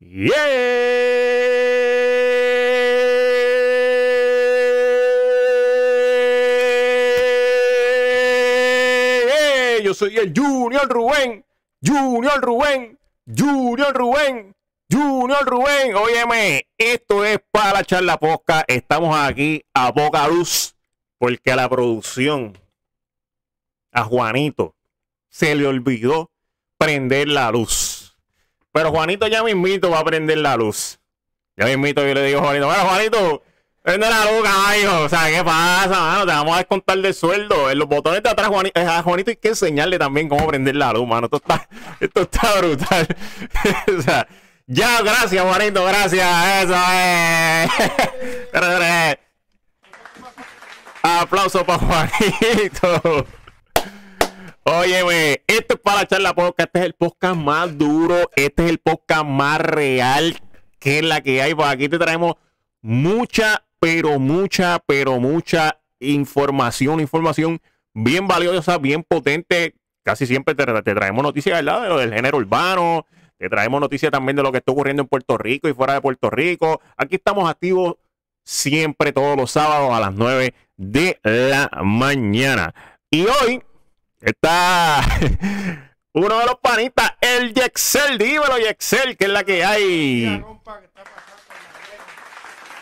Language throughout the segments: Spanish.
Yeah. Yo soy el Junior Rubén, Junior Rubén, Junior Rubén, Junior Rubén. Óyeme, esto es para la charla posca. Estamos aquí a poca luz porque la producción, Juanito, se le olvidó prender la luz. Pero Juanito ya me invito va a prender la luz. Ya me invito, yo le digo a Juanito, bueno, Juanito, prende la luz, caballo. O sea, ¿qué pasa, mano? Te vamos a descontar del sueldo. En los botones de atrás, Juanito, a Juanito hay que enseñarle también cómo prender la luz, mano. Esto está, esto está brutal. o sea, ya, gracias, Juanito, gracias. Eso es. Aplauso para Juanito. Óyeme, esto es para la charla podcast. Este es el podcast más duro. Este es el podcast más real que la que hay. Por aquí te traemos mucha, pero mucha, pero mucha información. Información bien valiosa, bien potente. Casi siempre te, te traemos noticias ¿verdad? de lo del género urbano. Te traemos noticias también de lo que está ocurriendo en Puerto Rico y fuera de Puerto Rico. Aquí estamos activos siempre, todos los sábados a las 9 de la mañana. Y hoy está uno de los panitas, el Yexel. Dímelo, Yexel, que es la que hay.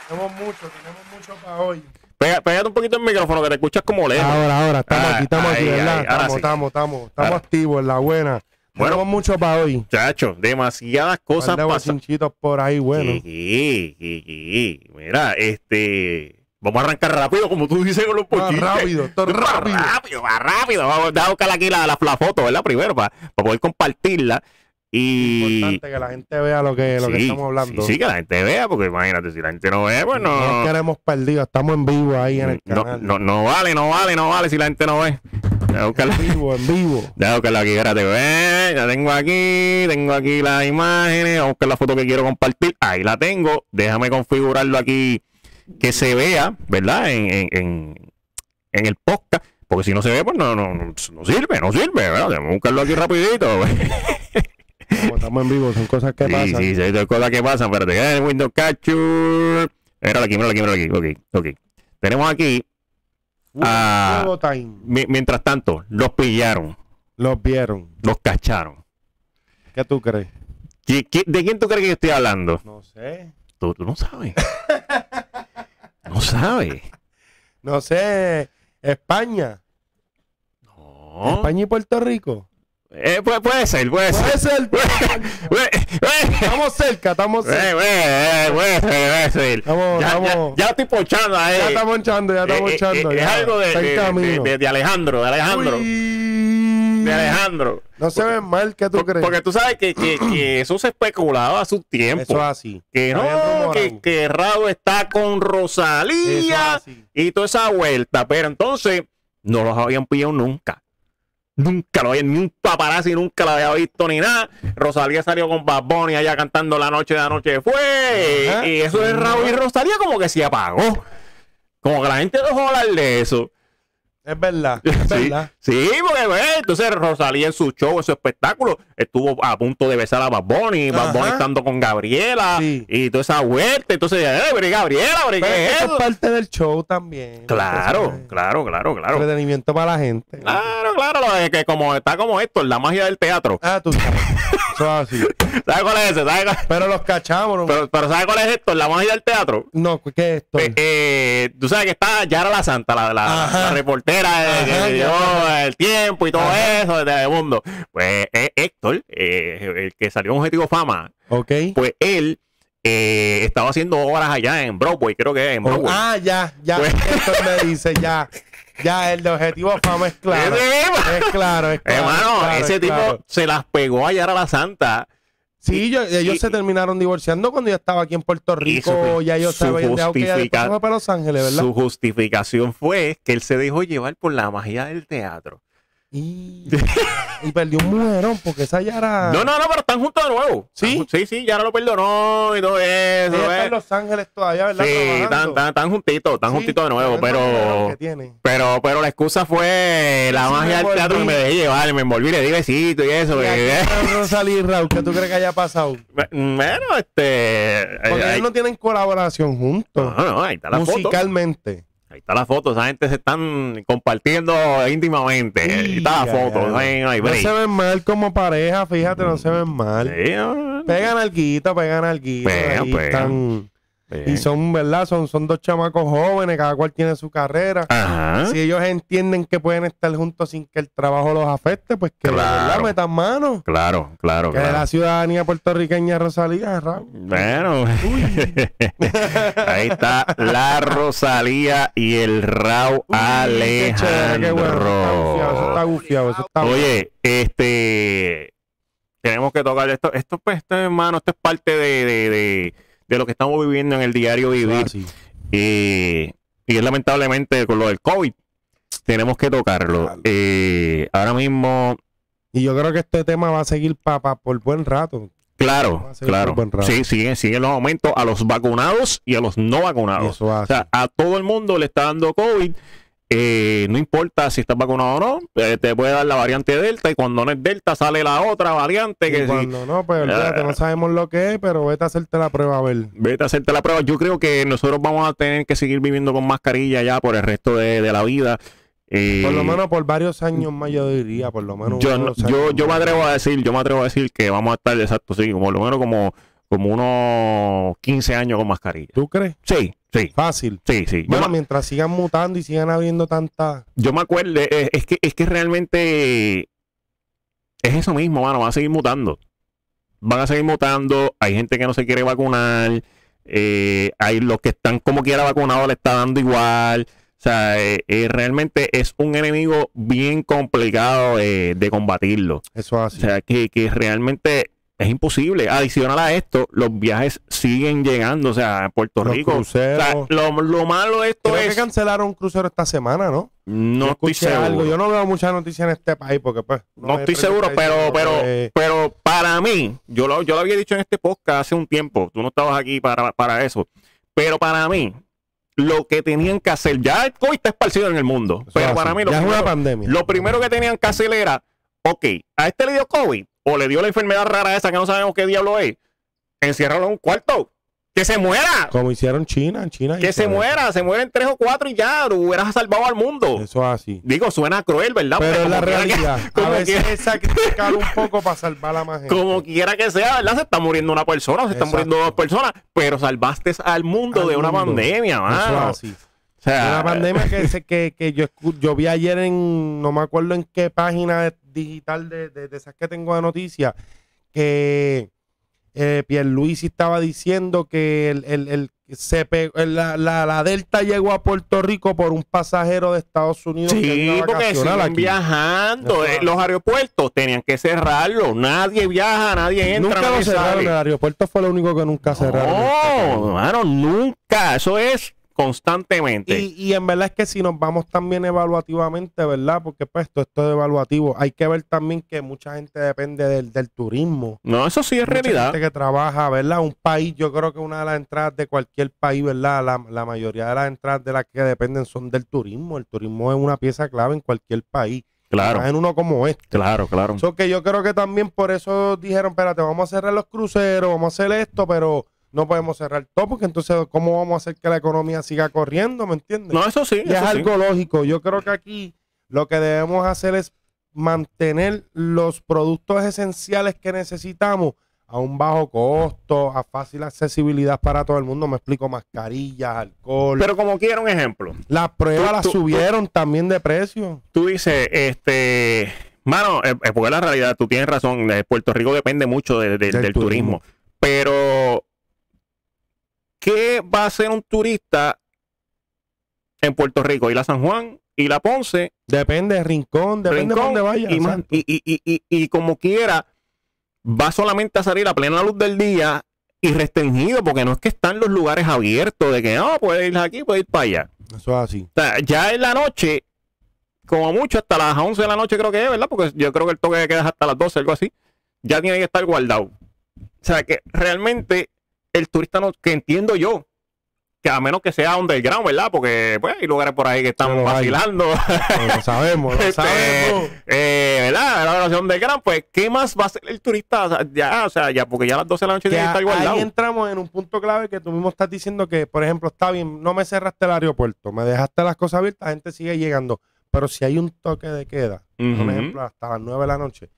Tenemos mucho, tenemos mucho para hoy. Pega- Pégate un poquito el micrófono que te escuchas como lejos. Ahora, ahora, estamos Ah, aquí, estamos aquí, ahí, ¿verdad? ahí, estamos, sí. estamos, estamos, estamos Ah. activos en la buena. Bueno. tenemos mucho para hoy. Muchacho, demasiadas cosas pasan. por ahí, bueno. Sí, sí, sí. Mira, este. Vamos a arrancar rápido, como tú dices con los pochiches. rápido, es Más rápido. rápido, más rápido. Vamos a buscar aquí la, la, la foto, ¿verdad? Primero, para poder compartirla. Y. Importante que la gente vea lo que, lo que estamos hablando. Sí, sí, que la gente vea, porque imagínate, si la gente no ve, pues No no. queremos perdido, estamos en vivo ahí en el No, canal. no, no vale, no vale, no vale si la gente no ve. En vivo, en vivo. Déjame buscarla aquí, espérate. ve, Ya tengo aquí, tengo aquí las imágenes. Vamos a buscar la foto que quiero compartir. Ahí la tengo. Déjame configurarlo aquí que se vea, ¿verdad? En, en, en, en el podcast. Porque si no se ve, pues no, no, no, no sirve, no sirve, ¿verdad? Tenemos que buscarlo aquí rapidito. Como estamos en vivo, son cosas que sí, pasan. sí, sí, hay cosas que pasan. Espérate, eh, Windows Capture. Míralo aquí, míralo aquí, míralo aquí. Ok, ok. Tenemos aquí, mi- mientras tanto, los pillaron, Los vieron. los cacharon. ¿Qué tú crees? ¿Qui- qui- ¿De quién tú crees que yo estoy hablando? No sé. Tú, tú no sabes. no sabes. No sé. España. No. España y Puerto Rico. Eh, puede, puede ser, puede Puede ser. Puede- Estamos cerca, estamos cerca. puede- puede- puede ser, puede ser. Vamos, Ya, estoy pochando ahí. Ya estamos echando, ya estamos Eh, eh, eh, es ya. algo de, Está en de- camino. de- de- de Alejandro, de Alejandro. Uy. De Alejandro. No se ven mal, ¿qué tú crees? Porque tú sabes que, que, que eso se especulaba a su tiempo. Eso es así. que no, que, que Rado está con es Rosalía y toda esa vuelta. Pero entonces no los habían pillado nunca. Nunca lo habían, ni un paparazzi nunca lo había visto ni nada. Rosalía salió con Bad Bunny allá cantando La Noche de la Noche fue. Ajá. Y eso de Raúl y Rosalía como que se apagó. Como que la gente dejó hablar de eso. Es verdad, es Sí, verdad. sí, porque pues, entonces Rosalía en su show, en su espectáculo, estuvo a punto de besar a Bad Bunny, Bad Ajá. Bunny estando con Gabriela Sí. y toda esa vuelta. Entonces, eh, pero ¿y Gabriela, pero ¿y Pero qué es eso eso? es parte del show también. Claro, Entonces, claro, claro, claro. Entretenimiento para la gente. Claro, claro, que como está como esto, la magia del teatro. Ah, tú sabes. Eso es así. ¿Sabes cuál es ese? ¿Sabes cuál- Pero los cachamos. ¿no? Pero, pero ¿sabes cuál es esto? La magia del teatro. No, ¿qué es esto? Eh, eh, tú sabes que está Yara la Santa, la, la- reportera que dio ya. el tiempo y todo Ajá. eso de Telemundo. Pues eh, Héctor, eh, el que salió en Objetivo Fama, ok. pues él eh, estaba haciendo obras allá en Broadway, creo que en Oh, Broadway. ah, ya, ya. Pues- Esto me dice, ya. Ya, el de objetivo fama es claro. Es claro, es claro. Hermano, claro, ese es tipo claro. se las pegó a Yara la Santa. Sí, yo- ellos y- se terminaron divorciando cuando yo estaba aquí en Puerto Rico. Ya ellos dejado que para Los Ángeles, ¿verdad? Su justificación fue que él se dejó llevar por la magia del teatro. Y, y perdió un mujerón porque esa ya era. No, no, no, pero están juntos de nuevo. ¿Sí? Están Sí, sí, ya no lo perdonó y todo eso. Ella está ¿ves? en Los Ángeles todavía, ¿verdad? Sí, están, están, están juntitos, están Sí, juntitos de nuevo, pero, que pero, pero la excusa fue la Sí, magia del teatro que me dejé llevar, me envolví, le di besito y eso. Y y Raúl, ¿qué tú crees que haya pasado? Bueno, este. Porque ahí- ellos no tienen colaboración juntos. no, no, ahí está la foto. Ahí está la foto, esa gente se están compartiendo íntimamente. Ahí está la foto, no hay, no hay No se ven mal como pareja, fíjate, no se ven mal. Sí, no. Pegan alguito, pegan alguito. Pegan, pegan. están- Y son, ¿verdad? Son, son dos chamacos jóvenes, cada cual tiene su carrera. Ajá. Si ellos entienden que pueden estar juntos sin que el trabajo los afecte, pues que Claro. metan mano. Claro, claro, Que claro. la ciudadanía puertorriqueña Rosalía, Raúl. Bueno, ahí está la Rosalía y el Raúl Uy, qué chévere, qué bueno. Eso está Alejandro. gufiado, eso está. Oye, este tenemos que tocar esto. Esto, pues, esto, hermano, esto es parte de, de, de, de lo que estamos viviendo en el diario vivir. Eh, y es lamentablemente con lo del COVID. Tenemos que tocarlo. Claro. Eh, ahora mismo, Y yo creo que este tema va a seguir pa, pa- por buen rato. claro, claro. Sí, siguen, siguen los aumentos a los vacunados y a los no vacunados. eso O sea, a todo el mundo le está dando COVID. Eh, no importa si estás vacunado o no, eh, te puede dar la variante Delta y cuando no es Delta sale la otra variante que cuando no, pues olvídate, no sabemos lo que es, pero vete a hacerte la prueba a ver. Vete a hacerte la prueba. Yo creo que nosotros vamos a tener que seguir viviendo con mascarilla ya por el resto de, de la vida. Eh, Por lo menos por varios años más, yo diría, por lo menos. yo, no- yo, yo me atrevo a decir, yo me atrevo a decir que vamos a estar exacto, sí, por lo menos como, como unos 15 años con mascarilla. ¿Tú crees? Sí, sí, Fácil. sí, sí. Bueno, me, mientras sigan mutando y sigan habiendo tantas. yo me acuerdo, eh, es que, es que realmente es eso mismo, mano, van a seguir mutando. Van a seguir mutando, hay gente que no se quiere vacunar, eh, hay los que están como quiera vacunados le está dando igual. O sea, eh, eh, realmente es un enemigo bien complicado eh, de combatirlo. Eso O así. sea, que, que realmente es imposible. Adicional a esto, los viajes siguen llegando. O sea, a Puerto Los Rico. O cruceros. sea, lo, lo malo de esto Creo que es. cancelaron un crucero esta semana, ¿no? No Yo estoy seguro. algo. Yo no veo muchas noticias en este país porque, pues. No estoy seguro, pero, pero, que- pero para mí, yo lo, yo lo había dicho en este podcast hace un tiempo. Tú no estabas aquí para, para eso. Pero para mí, lo que tenían que hacer, ya el COVID está esparcido en el mundo. Eso pero para mí, lo ya es una pandemia. Lo primero que tenían que hacer era, ok, a este le dio COVID o le dio la enfermedad rara esa que no sabemos qué diablo es, enciérralo en un cuarto, que se muera, Como hicieron China, en China. que se eso. muera, se mueren tres o cuatro y ya, hubieras salvado al mundo. Eso es así. Digo, suena cruel, ¿verdad? Pero es la como quiera que- realidad. A como veces quiera- es sacrificar un poco para salvar a más gente. como quiera que sea, ¿verdad? Se está muriendo una persona, se están muriendo dos personas, pero salvaste al mundo Al de una mundo. pandemia, Eso mano. es así. O sea, Una pandemia que, se- que, que yo, escu- yo vi ayer en, no me acuerdo en qué página digital de, de, de esas que tengo de noticias, que eh, Pierluisi estaba diciendo que el, el, el- se la, la, la Delta llegó a Puerto Rico por un pasajero de Estados Unidos que Sí, a porque siguen viajando. Eh, los aeropuertos tenían que cerrarlos. Nadie viaja, nadie entra, Nunca lo cerraron, sale. el aeropuerto fue lo único que nunca cerraron. No, hermano, nunca. Eso es constantemente. Y, y en verdad es que si nos vamos también evaluativamente, ¿verdad? Porque pues esto, esto es evaluativo. Hay que ver también que mucha gente depende del, del turismo. no, eso sí es Mucha realidad. gente que trabaja, ¿verdad? Un país, yo creo que una de las entradas de cualquier país, ¿verdad? La, la mayoría de las entradas de las que dependen son del turismo. El turismo es una pieza clave en cualquier país. Claro, en uno como este. claro, claro. So que yo creo que también por eso dijeron, espérate, vamos a cerrar los cruceros, vamos a hacer esto, pero no podemos cerrar todo, porque entonces, ¿cómo vamos a hacer que la economía siga corriendo? ¿Me entiendes? No, eso sí. Y es sí. algo lógico. Yo creo que aquí lo que debemos hacer es mantener los productos esenciales que necesitamos a un bajo costo, a fácil accesibilidad para todo el mundo. Me explico, mascarillas, alcohol. Pero como quiero un ejemplo, las pruebas las tú- subieron también de precio. tú dices, este, mano, eh, eh, porque la realidad, tú tienes razón, eh, Puerto Rico depende mucho de- de- Del del, turismo. turismo. Pero, ¿qué va a hacer un turista en Puerto Rico? Ir a San Juan, ir a Ponce, Depende de Rincón, depende Rincón, de dónde vaya. y, más- y, y- y- y- y como quiera, va solamente a salir a plena luz del día y restringido, porque no es que están los lugares abiertos de que no, puede ir aquí, puede ir para allá. Eso es así. O sea, ya en la noche, como mucho hasta las 11 de la noche creo que es, ¿verdad? Porque yo creo que el toque de queda es hasta las 12, algo así. Ya tiene que estar guardado. O sea, que realmente el turista no, que entiendo yo, que a menos que sea underground, ¿verdad? Porque pues hay lugares por ahí que están vacilando. Lo sabemos, lo Este, sabemos. eh, ¿verdad? La relación de gran, pues, ¿qué más va a hacer el turista? O sea, ya, o sea, ya, porque ya a las 12 de la noche tiene que estar guardado. ahí entramos en un punto clave que tú mismo estás diciendo que, por ejemplo, está bien, no me cerraste el aeropuerto, me dejaste las cosas abiertas, la gente sigue llegando. Pero si hay un toque de queda, por Ujú. ejemplo, hasta las 9 de la noche,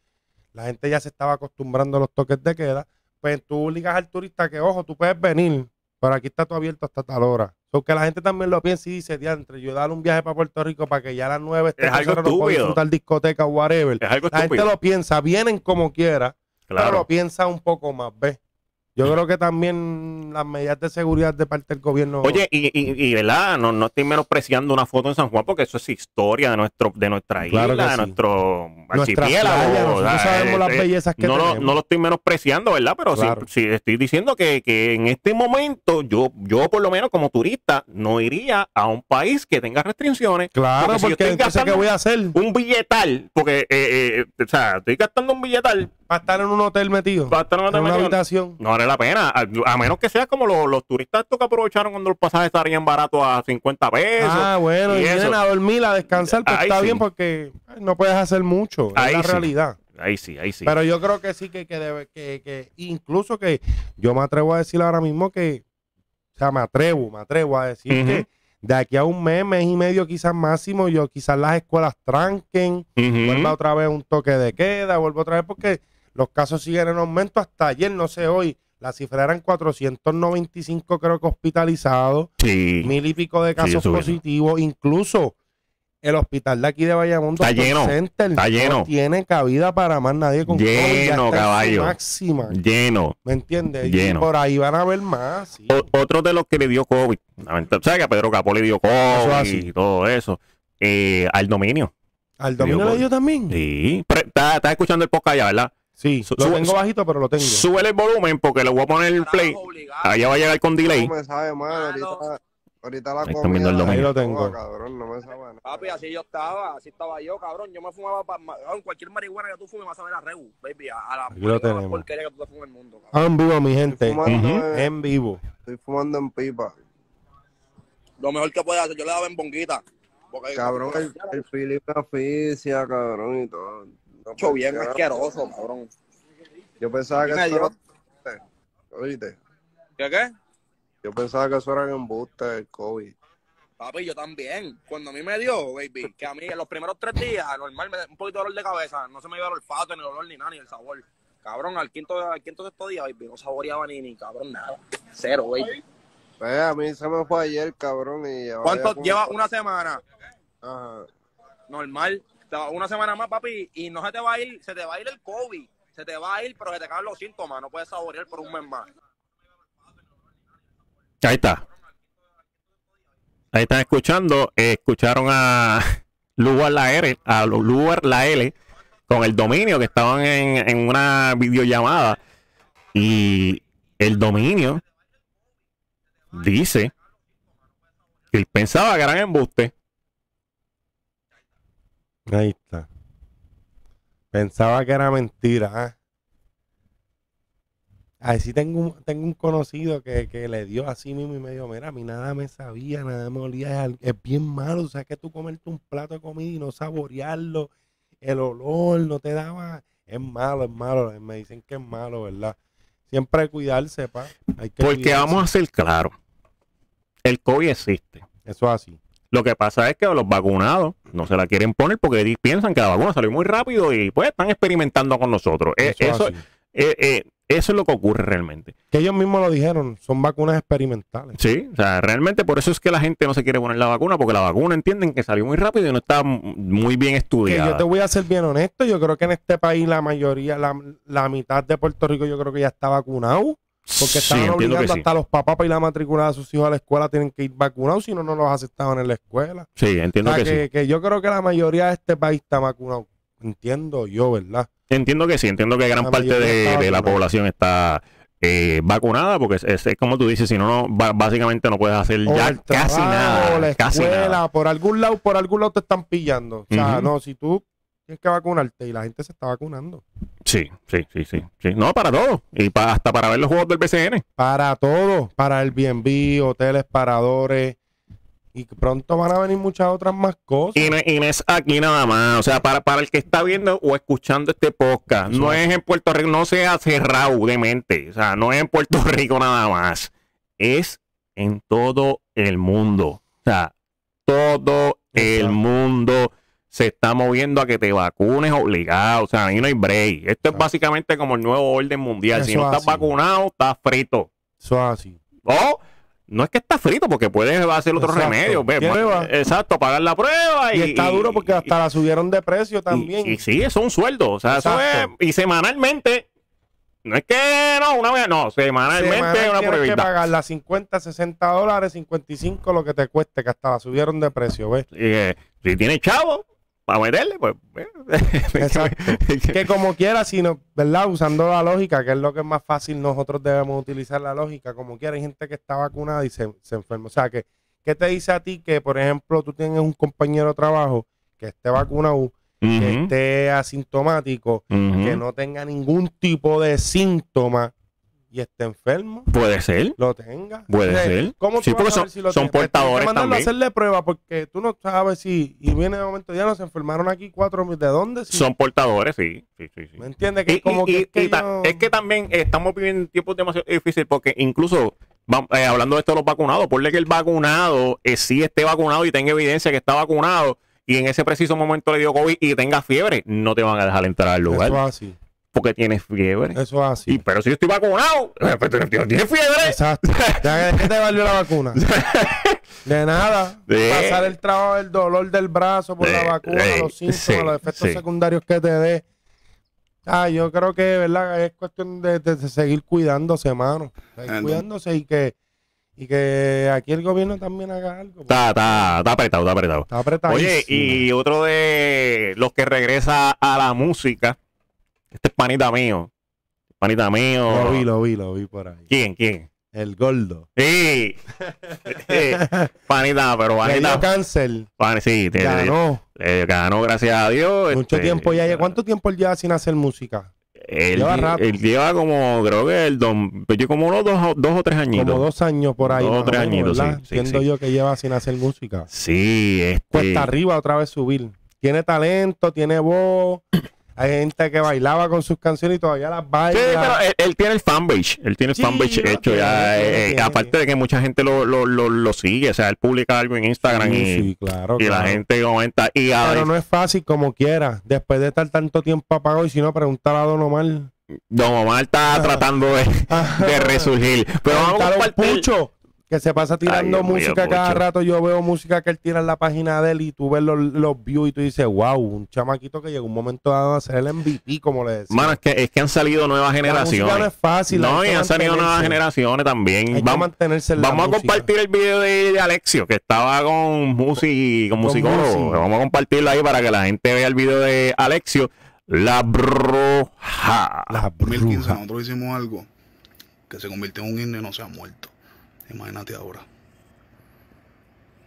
la gente ya se estaba acostumbrando a los toques de queda, pues tú obligas al turista que, ojo, tú puedes venir, pero aquí está todo abierto hasta tal hora. Porque la gente también lo piensa y dice, diantre, yo dar un viaje para Puerto Rico para que ya a las 9 esté Es algo no puedo estúpido. disfrutar discoteca o whatever. Es algo La gente lo piensa, vienen como quiera, pero Claro. lo piensa un poco más, ¿ves? Yo creo que también las medidas de seguridad de parte del gobierno. Oye, y, y, y, verdad, no, no estoy menospreciando una foto en San Juan porque eso es historia de nuestro, de nuestra Claro isla, de sí. nuestro archipiélago. playas, o nosotros sea, sabemos las eh, bellezas que no, tenemos. no lo estoy menospreciando, ¿verdad? Pero sí- Claro. sí, estoy diciendo que, que en este momento yo, yo por lo menos como turista no iría a un país que tenga restricciones. claro, porque porque, si yo estoy entonces, ¿qué gastando- voy a hacer? Un billetal, porque, eh, eh, o sea, estoy gastando un billetal ¿Para estar en un hotel metido? para estar en ¿En otra una habitación? No vale la pena, a, a menos que sea como los, los turistas que aprovecharon cuando los pasajes estarían baratos a 50 pesos. Ah, bueno, y, vienen a dormir, a descansar, pues Ahí está sí. bien porque no puedes hacer mucho, Ahí es la sí. realidad. Ahí sí, ahí sí. Pero yo creo que sí que, que debe, que, que incluso que yo me atrevo a decir ahora mismo que, o sea, me atrevo, me atrevo a decir que de aquí a un mes, mes y medio quizás máximo, yo quizás las escuelas tranquen, Ujú. vuelva otra vez un toque de queda, vuelva otra vez porque los casos siguen en aumento hasta ayer, no sé hoy, la cifra eran 495 creo que hospitalizados, Sí. mil y pico de casos positivos, incluso el hospital de aquí de Bayamón, Está lleno, Center, está lleno. no tiene cabida para más nadie con Lleno, COVID, caballo. máxima, Lleno. ¿me entiendes? Lleno. Y por ahí van a ver más, sí. O- otro de los que le dio COVID. Lamenta- ¿Sabes que a Pedro Capó le dio COVID y todo eso? Eh, al dominio. ¿Al dominio le dio también? Sí. Pero escuchando el podcast ya, ¿verdad? Sí, Su- lo tengo bajito, pero lo tengo. Súbele el volumen porque le voy a poner el play. Allá va a llegar con delay. No me sabe, mano. Ahorita, ahorita la comida. el. Ahí lo tengo. cabrón, no me sabe nada. Papi, así yo estaba, así estaba yo, cabrón. Yo me fumaba pa- ma- cabrón, cualquier marihuana que tú fumes vas a ver a Rebu, baby, a, a la Aquí lo tenemos. porquería que tú te fumes en el mundo, cabrón. En vivo, mi gente. Estoy fumando, Ujú. eh, En vivo. estoy fumando en pipa. Lo mejor que puedes hacer, yo le daba en bonguita. Porque, Cabrón, el, el Philip me asfixia, cabrón, y todo. Hecho bien asqueroso, cabrón. Yo pensaba que eso era... Oíste, ¿Qué qué? yo pensaba que eso era embuste del COVID. Papi, yo también. Cuando a mí me dio, baby, que a mí en los primeros tres días, normal, me da un poquito de dolor de cabeza. No se me iba el olfato, ni el olor, ni nada, ni el sabor. Cabrón, al quinto, al quinto de estos días, baby, no saboreaba ni, ni cabrón, nada. Cero, baby. Pues a mí se me fue ayer, cabrón, y ¿Cuánto lleva una semana? Ajá. normal, una semana más, papi, y no se te va a ir, se te va a ir el COVID, se te va a ir, pero se te caen los síntomas, no puedes saborear por un mes más. Ahí está. Ahí están escuchando. eh, escucharon a Lugar la L, a Lugar la L con el dominio que estaban en, en una videollamada. Y el dominio dice que él pensaba que eran embuste. Ahí está. Pensaba que era mentira. ¿ah? Ahí sí tengo un, tengo un conocido que, que le dio así mismo y me dijo, mira, a mí nada me sabía, nada me olía, es, es bien malo, o sea, que tú comerte un plato de comida y no saborearlo, el olor no te daba, es malo, es malo, me dicen que es malo, ¿verdad? Siempre cuidarse, pa. Hay que Porque cuidarse. vamos a ser claros. El COVID existe. Eso es así. Lo que pasa es que los vacunados no se la quieren poner porque piensan que la vacuna salió muy rápido y pues están experimentando con nosotros. Eh, Eso, eh, eh, eso es lo que ocurre realmente. Que ellos mismos lo dijeron, son vacunas experimentales. Sí, o sea, realmente por eso es que la gente no se quiere poner la vacuna porque la vacuna entienden que salió muy rápido y no está muy bien Que estudiada. yo te voy a ser bien honesto, yo creo que en este país la mayoría, la, la mitad de Puerto Rico yo creo que ya está vacunado, porque sí, estaban entiendo obligando sí. hasta los papás para ir a matricular a sus hijos a la escuela, tienen que ir vacunados, si no, no los aceptaban en la escuela. Sí, O entiendo sea, que, que, sí. que yo creo que la mayoría de este país está vacunado. Entiendo yo, ¿verdad? Entiendo que sí, entiendo que gran La parte de, la población está eh, vacunada, porque es, es- es como tú dices, si no, no básicamente no puedes hacer O ya casi nada. la casi escuela, nada. por algún lado, por algún lado te están pillando. O sea, no, si tú tienes que vacunarte y la gente se está vacunando. Sí, sí, sí, sí, sí. No, para todo. Y pa- hasta para ver los juegos del BCN. Para todo, para el B&B, hoteles, paradores. Y pronto van a venir muchas otras más cosas. Y no, y no es aquí nada más. O sea, para, para el que está viendo o escuchando este podcast, no es en Puerto Rico, no sea cerrado de mente. O sea, no es en Puerto Rico nada más. Es en todo el mundo. O sea, todo el mundo se está moviendo a que te vacunes obligado. O sea, ahí no hay break. Esto es Exacto. básicamente como el nuevo orden mundial. si no estás así. vacunado, estás frito. Eso es así. O no es que estás frito, porque puedes hacer otro Exacto. remedio. ve. Exacto, pagar la prueba. Y, Y, está duro porque hasta la subieron de precio y- también. Y, sí, eso es un sueldo. O sea, eso es. Exacto. Y semanalmente. No es que no, una vez, no, semanalmente es una tienes que pruebita. pagar las 50, 60 dólares, 55 lo que te cueste, que hasta la subieron de precio, ¿ves? Y, eh, si tienes chavo, para meterle, pues. Que como quiera, sino, ¿verdad? Usando la lógica, que es lo que es más fácil, nosotros debemos utilizar la lógica. Como quiera, hay gente que está vacunada y se, se enferma. O sea, que, ¿qué te dice a ti que, por ejemplo, tú tienes un compañero de trabajo que esté vacunado, que esté asintomático, que no tenga ningún tipo de síntoma y esté enfermo? Puede ser. lo tenga. Puede O sea, ser. ¿Cómo Sí, tú vas porque a saber son- si lo son? Pues tienes que portadores mandarlo a también. hacerle prueba porque tú no sabes si. Y viene de momento, ya nos enfermaron aquí cuatro. ¿De dónde? Si- Son portadores, sí. sí, sí, sí. ¿Me entiendes? Que Y, como y- que, y- es, que y ta- yo- es que también estamos viviendo tiempos demasiado difíciles porque incluso eh, hablando de esto de los vacunados, ponle que el vacunado eh, sí esté vacunado y tenga evidencia que está vacunado y en ese preciso momento le dio COVID y tenga fiebre, no te van a dejar entrar al lugar Eso es así. Porque tienes fiebre. Eso es así. Y, pero si yo estoy vacunado, pues, tienes fiebre. Exacto. ¿De qué te valió la vacuna? De nada. Pasar el trabajo, el dolor del brazo por la vacuna, los síntomas, sí, los efectos sí. secundarios que te dé. Ah, yo creo que, ¿verdad? Es cuestión de, seguir cuidándose, mano. Seguir cuidándose y que, y que aquí el gobierno también haga algo. Está, está, está apretado, está apretado. Está apretadísimo. Oye, y otro de los que regresa a la música, este es panita mío. Panita mío. Lo vi, lo vi, lo vi por ahí. ¿Quién? ¿Quién? El gordo. Sí. Sí. panita, pero Le panita. cáncer. pan- sí, te- Ganó. eh, ganó, gracias a Dios. Mucho este, tiempo ya. ¿Cuánto tiempo él lleva sin hacer música? Él, lleva rato? él lleva como, creo que el don, yo como unos dos, dos o tres añitos. Como dos años por ahí. Dos o tres menos, añitos, sí, sí. yo que lleva sin hacer música. Sí, este. Cuesta arriba otra vez subir. Tiene talento, tiene voz. Hay gente que bailaba con sus canciones y todavía las baila. Sí, pero él, él tiene el fanpage, él tiene el Sí, lo hecho tiene, ya, eh, tiene. aparte de que mucha gente lo, lo, lo, lo sigue, o sea, él publica algo en Instagram Sí, y, sí, claro, y la gente comenta y a Pero no es fácil como quiera. Después de estar tanto tiempo apagado y si no, preguntar a Don Omar. Don Omar está tratando de, de resurgir, pero vamos a compartir Pucho, que se pasa tirando mío, música cada rato. Yo veo música que él tira en la página de él y tú ves los, los views y tú dices, wow, un chamaquito que llegó un momento dado a ser el MVP, como le decía. Mano, es que, es que han salido nuevas La música generaciones. no es fácil. no, y han salido nuevas generaciones también. Hay que Vamos, mantenerse en la vamos a música. compartir el video de, de Alexio, que estaba con música, con musicólogo. Musi. Vamos a compartirlo ahí para que la gente vea el video de Alexio. La bruja. La 2015 bruja. nosotros hicimos algo que se convirtió en un himno y no se ha muerto. Imagínate ahora.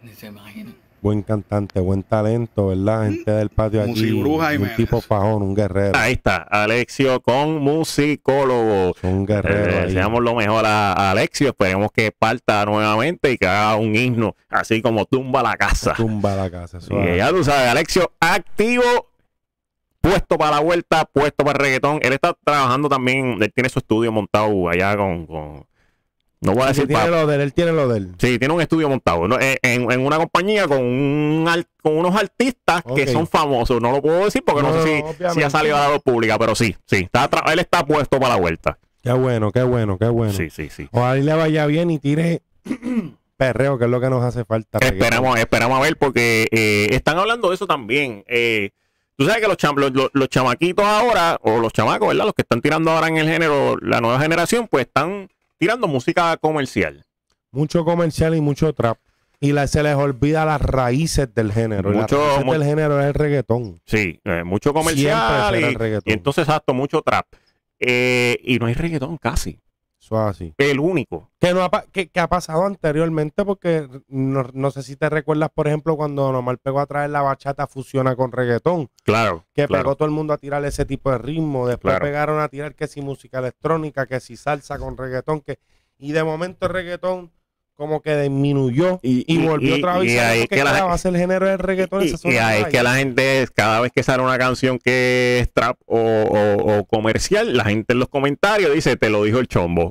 Ni se imaginan. Buen cantante, buen talento, ¿verdad? Gente del patio aquí. Musibruja Un Jiménez. tipo fajón, un guerrero. Ahí está, Alexio con musicólogo. Un guerrero. ahí. deseamos lo mejor a, a Alexio. Esperemos que parta nuevamente y que haga un himno, así como tumba la casa. Tumba la casa. eso Y es. ya tú sabes, Alexio activo, puesto para la vuelta, puesto para el reggaetón. Él está trabajando también, él tiene su estudio montado allá con. con- no voy a Él decir tiene pa- lo de él, él tiene lo de él. Sí, tiene un estudio montado ¿no? en, en- una compañía con, un con unos artistas que son famosos. No lo puedo decir porque no, No, sé si, si ha salido a la luz pública, pero sí, sí. Está él está puesto para la vuelta. Qué bueno, qué bueno, qué bueno. Sí, sí, sí. Ojalá le vaya bien y tire perreo, que es lo que nos hace falta. Esperamos, esperamos a ver porque eh, están hablando de eso también. Eh, Tú sabes que los, cham- los, los- los chamaquitos ahora, o los chamacos, ¿verdad? Los que están tirando ahora en el género, la nueva generación, pues están tirando música comercial. Mucho comercial y mucho trap. Y la- se les olvida las raíces del género. Y Mucho- las raíces del género es el reggaetón. Sí, eh, mucho Siempre comercial será y, el reggaetón. y entonces, exacto, mucho trap. Eh, y no hay reggaetón casi. Eso es así. El único. Que, no ha, que, que ha pasado anteriormente porque no, no sé si te recuerdas, por ejemplo, cuando Don Omar pegó a traer la bachata fusiona con reggaetón, Claro. que claro. pegó todo el mundo a tirar ese tipo de ritmo, después Claro. pegaron a tirar que si música electrónica, que si salsa con reggaetón, que y de momento el reggaetón como que disminuyó y, Y- volvió y- otra vez y ahí que la- va a ser el género del reggaetón. Y, y ahí es que la gente, cada vez que sale una canción que es trap o, o- o comercial, la gente en los comentarios dice, te lo dijo el chombo.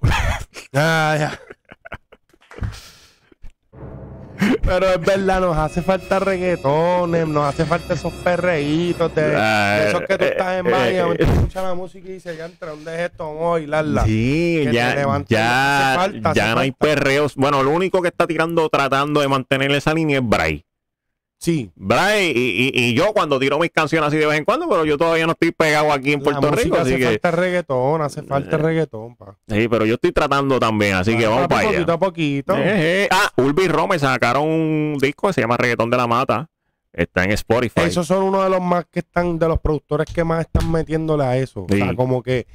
Ah, ya. Pero es verdad, nos hace falta reggaetones, nos hace falta esos perreitos de, de esos que tú estás en baño, tú escuchas la música y dices, ya entra, ¿dónde es esto? Vamos a bailarla. Sí, que ya, ya, falta, ya no hay perreos. Bueno, lo único que está tirando, tratando de mantener esa línea es Bray. Sí, Bray, y, y- y yo cuando tiro mis canciones así de vez en cuando, pero yo todavía no estoy pegado aquí en la Puerto Rico, hace así que... falta reggaetón, hace falta Eh, reggaetón, pa. Sí, pero yo estoy tratando también, así que vamos para allá. Poquito a poquito. Eh, eh. Ah, Rome sacaron un disco que se llama Reggaetón de la Mata. Está en Spotify. Esos son uno de los más que están, de los productores que más están metiéndole a eso. O sea, como que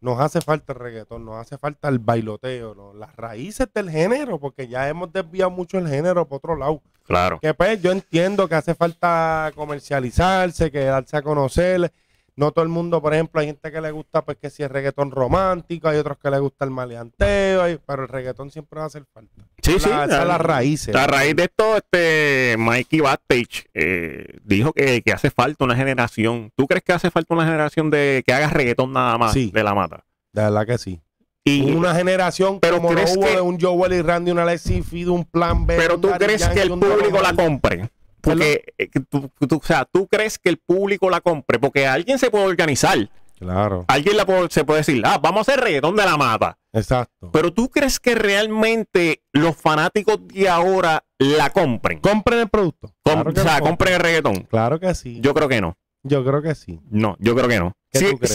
nos hace falta el reggaetón, nos hace falta el bailoteo, ¿no? las raíces del género, porque ya hemos desviado mucho el género por otro lado. Claro. Que pues yo entiendo que hace falta comercializarse, que darse a conocer. No todo el mundo, por ejemplo, hay gente que le gusta pues que si es reggaetón romántico, hay otros que le gusta el maleanteo, hay- pero el reggaetón siempre va a hacer falta. Sí, sí. La- esas son las raíces. A raíz de esto, este Mikey Backstage eh, dijo que, que hace falta una generación. ¿Tú crees que hace falta una generación de que haga reggaetón nada más Sí. de la mata? De verdad que sí. Y, una generación pero como no ¿crees hubo que- de un Joel y Randy, una Lexi Feed, un plan B. pero tú crees que el público la compre. Porque, eh, tú, tú- o sea, tú crees que el público la compre. Porque alguien se puede organizar. Claro, Alguien la puede- se puede decir, ah, vamos a hacer reggaetón de la mata. exacto. Pero tú crees que realmente los fanáticos de ahora la compren. Compren el producto. Com- Claro que o sea, compren el reggaetón. Claro que sí. Yo, Yo creo que no. creo que sí. No, yo creo que no.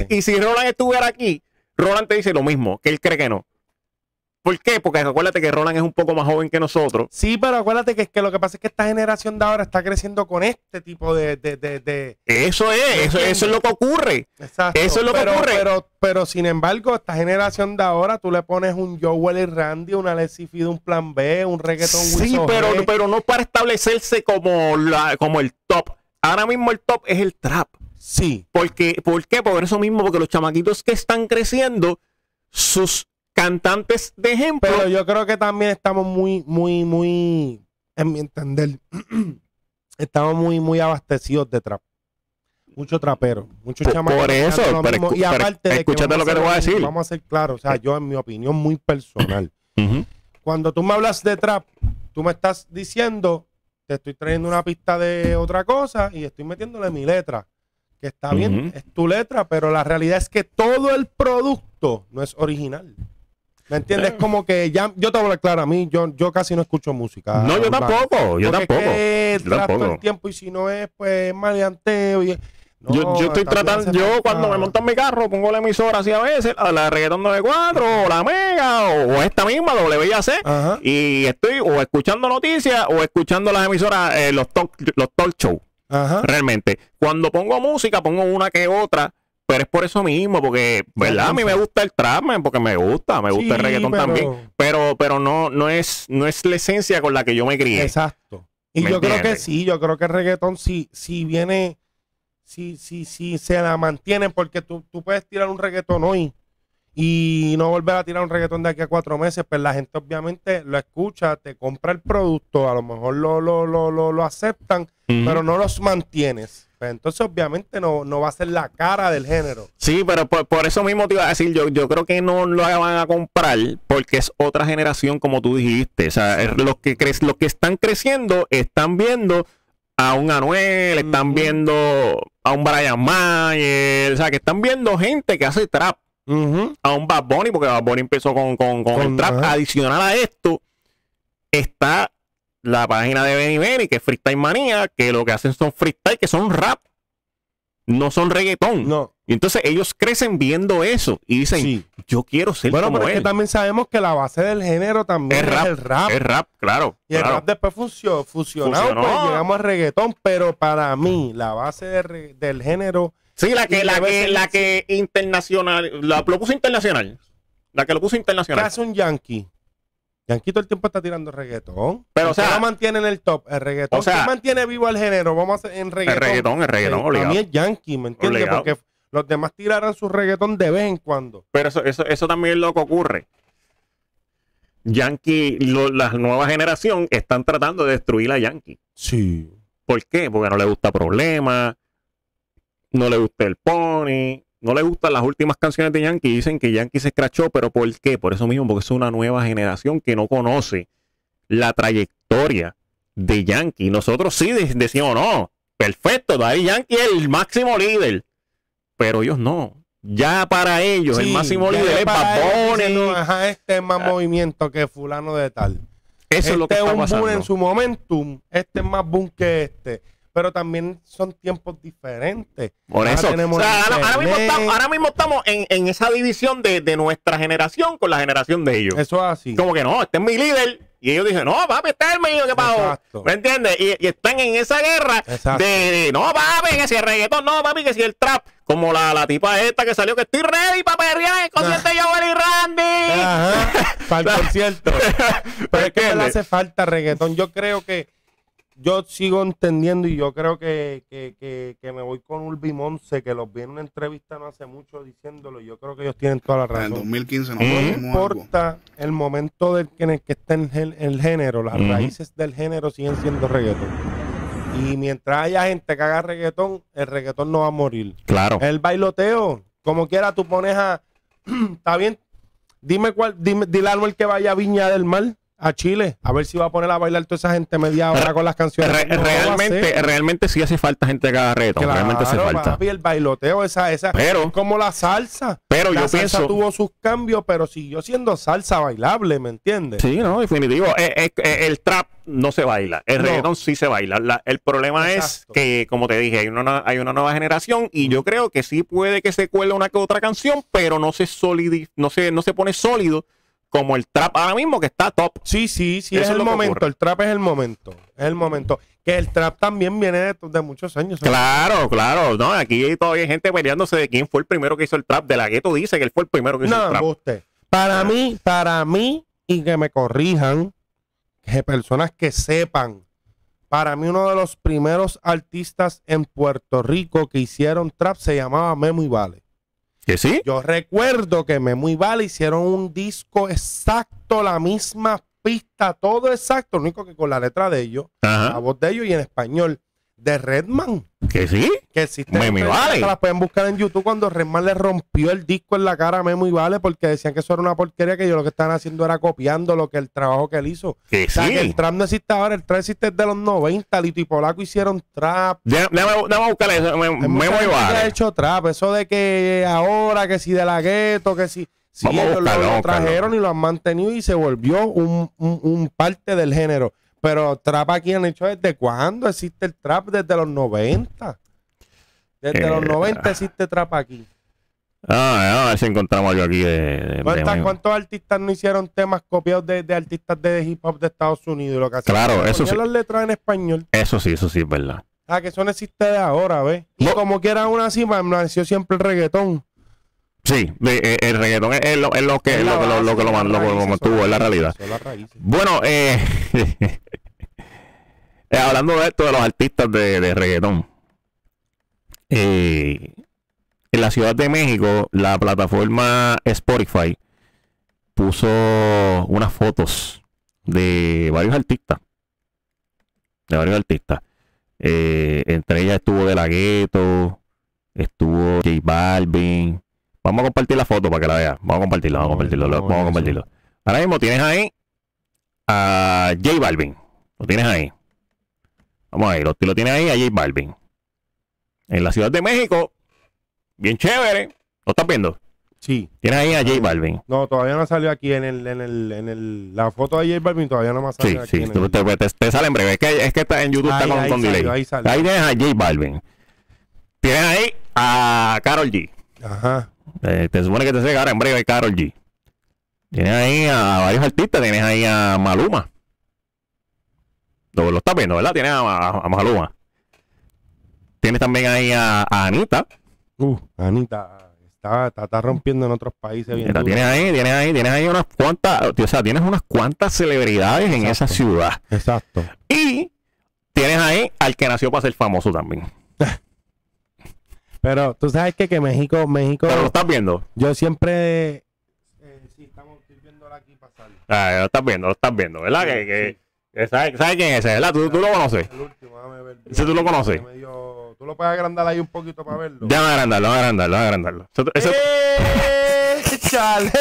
Y si Roland estuviera aquí, Roland te dice lo mismo, que él cree que no. ¿Por qué? Porque acuérdate que Roland es un poco más joven que nosotros. Sí, pero acuérdate que, es que lo que pasa es que esta generación de ahora está creciendo con este tipo de... de, de, de- Eso es, eso, eso es lo que ocurre. Exacto. Eso es lo que ocurre. Pero, pero sin embargo, esta generación de ahora, tú le pones un Joel y Randy, una Lexi Feed, un plan B, un reggaeton Sí, pero, G. pero no para establecerse como, la, como el top. Ahora mismo el top es el trap. Sí, Porque, ¿Por qué? Por eso mismo, porque los chamaquitos que están creciendo, sus cantantes de ejemplo, pero yo creo que también estamos muy, muy, muy, en mi entender, estamos muy, muy abastecidos de trap. Mucho trapero, muchos chamacos. por que eso, pero mismo. y pero aparte de que escúchate vamos lo que te voy a decir. Vamos a ser claros, o sea, yo en mi opinión muy personal. Cuando tú me hablas de trap, tú me estás diciendo, te estoy trayendo una pista de otra cosa y estoy metiéndole mi letra. Que está bien, es tu letra, pero la realidad es que todo el producto no es original. ¿Me entiendes? Eh. Como que ya, yo te voy a hablar claro, a mí, yo, yo casi no escucho música. no, yo tampoco, yo es tampoco. que yo tampoco. el tiempo y si no es, pues, maleanteo. Y, no, yo, yo estoy tratando, yo cuando me monto en mi carro pongo la emisora así a veces, a la reggaetón 94 o la Mega o, o esta misma WIAC Ajá. y estoy o escuchando noticias o escuchando las emisoras, eh, los talk, los talk show, Ajá. realmente. Cuando pongo música pongo una que otra, pero es por eso mismo, porque, ¿verdad? A mí me gusta el trap, man, porque me gusta, me gusta el reggaetón pero- también, pero, pero no, no es, no es la esencia con la que yo me crié. Exacto. Y ¿Me yo creo que sí, yo creo que el reggaetón sí, sí viene, sí, sí, sí, se la mantienen porque tú, tú puedes tirar un reggaetón hoy y no volver a tirar un reggaetón de aquí a cuatro meses, pues la gente obviamente lo escucha, te compra el producto, a lo mejor lo, lo, lo, lo, lo aceptan, pero no los mantienes. Pues entonces obviamente no, no va a ser la cara del género. Sí, pero por, por eso mismo te iba a decir, yo, yo creo que no lo van a comprar porque es otra generación como tú dijiste. O sea, los que cre- los que están creciendo están viendo a un Anuel, están viendo a un Brian Mayer, o sea, que están viendo gente que hace trap, a un Bad Bunny, porque Bad Bunny empezó con, con, con el trap. ajá. Adicional a esto, está la página de Benny Benny, que es Freestyle Manía, que lo que hacen son freestyle, que son rap, no son reggaetón. No, Y entonces ellos crecen viendo eso y dicen, sí. yo quiero ser Bueno, como pero es que él. también sabemos que la base del género también Es es, rap, el rap. Es rap, claro. Y el rap después funcionó, fusionado, pues llegamos al reggaetón, pero para mí la base de del género, Sí, la que, la que, la que internacional, la lo puso internacional. la que lo puso ¿Qué internacional. hace un yankee? Yankee todo el tiempo está tirando reggaetón. Pero, o ¿Qué sea- lo mantiene en el top? El reggaetón. O sea- ¿Qué mantiene vivo el género? Vamos a hacer en El reggaetón. reggaetón, el reggaetón, Eh, A obligado. mí es yankee, ¿me entiendes? Obligado. Porque los demás tirarán su reggaetón de vez en cuando. Pero eso, eso, eso también es lo que ocurre. Yankee, lo- la nueva generación están tratando de destruir a Yankee. Sí. ¿Por qué? Porque no le gusta Problema, no le gusta el Pony, no le gustan las últimas canciones de Yankee. Dicen que Yankee se escrachó, pero ¿por qué? Por eso mismo, porque es una nueva generación que no conoce la trayectoria de Yankee. Nosotros sí de- decimos, no, perfecto, Daddy Yankee es el máximo líder, pero ellos no. Ya para ellos, el Sí, máximo líder es para Bad dicen, Ajá, este es más Ah. movimiento que fulano de tal. Eso es lo que este está un pasando. boom en su momentum. Este es más boom que este. Pero también son tiempos diferentes. Por Ahora eso. tenemos O sea, ahora, ahora mismo estamos, ahora mismo estamos en, en esa división de, de nuestra generación con la generación de ellos. Eso es así. Como que no, este es mi líder. Y ellos dicen, no, papi, este es el mío, ¿qué pasó? ¿Me entiendes? Y, y están en esa guerra Exacto. de, no, papi, que si el reggaetón, no, papi, que si el trap. Como la, la tipa esta que salió que estoy ready para perrear en el concierto de Joel y Randy. Ajá, para el concierto. Pero es que le hace falta reggaetón. Yo creo que yo sigo entendiendo y yo creo que, que, que, que me voy con Ulvi Monse, que los vi en una entrevista no hace mucho diciéndolo. Yo creo que ellos tienen toda la En el razón. 2015 no. No hicimos algo. importa el momento del que, en el que esté el, el género, las raíces del género siguen siendo reggaetón. Y mientras haya gente que haga reggaetón, el reggaetón no va a morir. Claro. El bailoteo, como quiera, tú pones a. Está bien. Dime cuál, dime, dile al que vaya a Viña del Mar, a Chile, a ver si va a poner a bailar toda esa gente media hora con las canciones. Re- No realmente, realmente sí hace falta gente haga reggaetón. Claro, realmente hace falta. papi, el bailoteo, esa, esa, Pero- es como la salsa. Pero la yo salsa pienso. tuvo sus cambios, pero siguió siendo salsa bailable, ¿me entiendes? Sí, no, definitivo. Eh, eh, eh, el trap no se baila. El No. reggaetón sí se baila. La- el problema es que, como te dije, hay una, hay una nueva generación y yo creo que sí puede que se cuele una que otra canción, pero no se, solidi no se, no se pone sólido como el trap ahora mismo que está top. Sí, sí, sí, Eso es el momento. El trap es el momento. Es el momento. Que el trap también viene de, de muchos años. ¿sabes? Claro, claro. No, aquí todavía hay gente peleándose de quién fue el primero que hizo el trap. De la gueto dice que él fue el primero que hizo No, el trap. embuste. Para mí, para mí, y que me corrijan, que personas que sepan, para mí uno de los primeros artistas en Puerto Rico que hicieron trap se llamaba Memo y Vale. ¿Que sí? Yo recuerdo que Memo y Vale hicieron un disco exacto, la misma pista, todo exacto, lo único que con la letra de ellos, la voz de ellos y en español, de Redman. ¿Que sí? Que existe. Memo y Vale. Las pueden buscar en YouTube cuando Redman le rompió el disco en la cara a Memo y Vale porque decían que eso era una porquería, que ellos lo que estaban haciendo era copiando lo que el trabajo que él hizo. ¿Que O sea, que sí? el trap no existe ahora, el trap existe desde los 90. Lito y Polaco hicieron trap. Déjame, buscar eso. Me, Hay me mucha voy gente que ha vale. hecho trap. Eso de que ahora, que si de la gueto, que si. Sí, Vamos ellos lo- buscarlo, lo, buscarlo. trajeron y lo han mantenido y se volvió un, un- un parte del género. Pero trap aquí han hecho desde cuándo existe el trap? Desde los 90. Desde Eh, los 90 existe trap aquí. Ah, a ver si encontramos algo aquí de. de- ¿Cuántas- ¿Cuántos artistas no hicieron temas copiados de, de artistas de hip hop de Estados Unidos? Lo que Claro, eso sí. las letras en español. Eso sí, eso sí es verdad. Ah, que eso no existe de ahora, ¿ves? Y No. como quiera aún así, man, nació siempre el reggaetón. Sí, eh, el reggaetón es, es lo, es lo que, Es lo, que lo- lo que lo, mantuvo, es la realidad. Bueno, eh, eh, hablando de esto de los artistas de, de reggaetón, eh, en la Ciudad de México, la plataforma Spotify puso unas fotos de varios artistas. De varios artistas. Eh, entre ellas estuvo De La Ghetto, estuvo J Balvin. Vamos a compartir la foto para que la veas. Vamos a compartirla, vamos a compartirlo, vamos a compartirlo. Ahora mismo tienes ahí a J Balvin. Lo tienes ahí. Vamos a ir, lo, lo tienes ahí a J Balvin. En la Ciudad de México, bien chévere. ¿Lo estás viendo? Sí. Tienes ahí a J Balvin. No, todavía no salió aquí en el, en el, en el, la foto de J Balvin todavía no me ha Sí, aquí. sí, en tú- el- te, te- te sale en breve. Es que, es que está en YouTube Ahí, está con, ahí con salió, delay. ahí salió. Ahí tienes a J Balvin. Tienes ahí a Carol G. Ajá. Eh, te supone que te llega ahora en breve Carol G. Tienes ahí a varios artistas. Tienes ahí a Maluma. Lo, lo estás viendo, ¿verdad? Tienes a, a- a Maluma. Tienes también ahí a, a Anita. Uh, Anita está está, rompiendo en otros países bien tienes ahí, tienes ahí, tienes ahí unas cuantas, o sea, tienes unas cuantas celebridades en esa ciudad. Exacto. Y tienes ahí al que nació para ser famoso también. Pero tú sabes que, que México, México, Pero lo estás viendo. yo siempre... eh, sí, estamos estoy viéndola aquí pasar. Ah, lo estás viendo, lo estás viendo, ¿verdad? Que, que- que ¿sabes, sabes quién es ese, verdad? ¿Tú, tú lo conoces. El último, déjame ver. Ese tú lo conoces. Medio- Tú lo puedes agrandar ahí un poquito para verlo. Déjame agrandarlo, déjame agrandarlo, déjame agrandarlo. Eso- eso- ¡Eh, chale!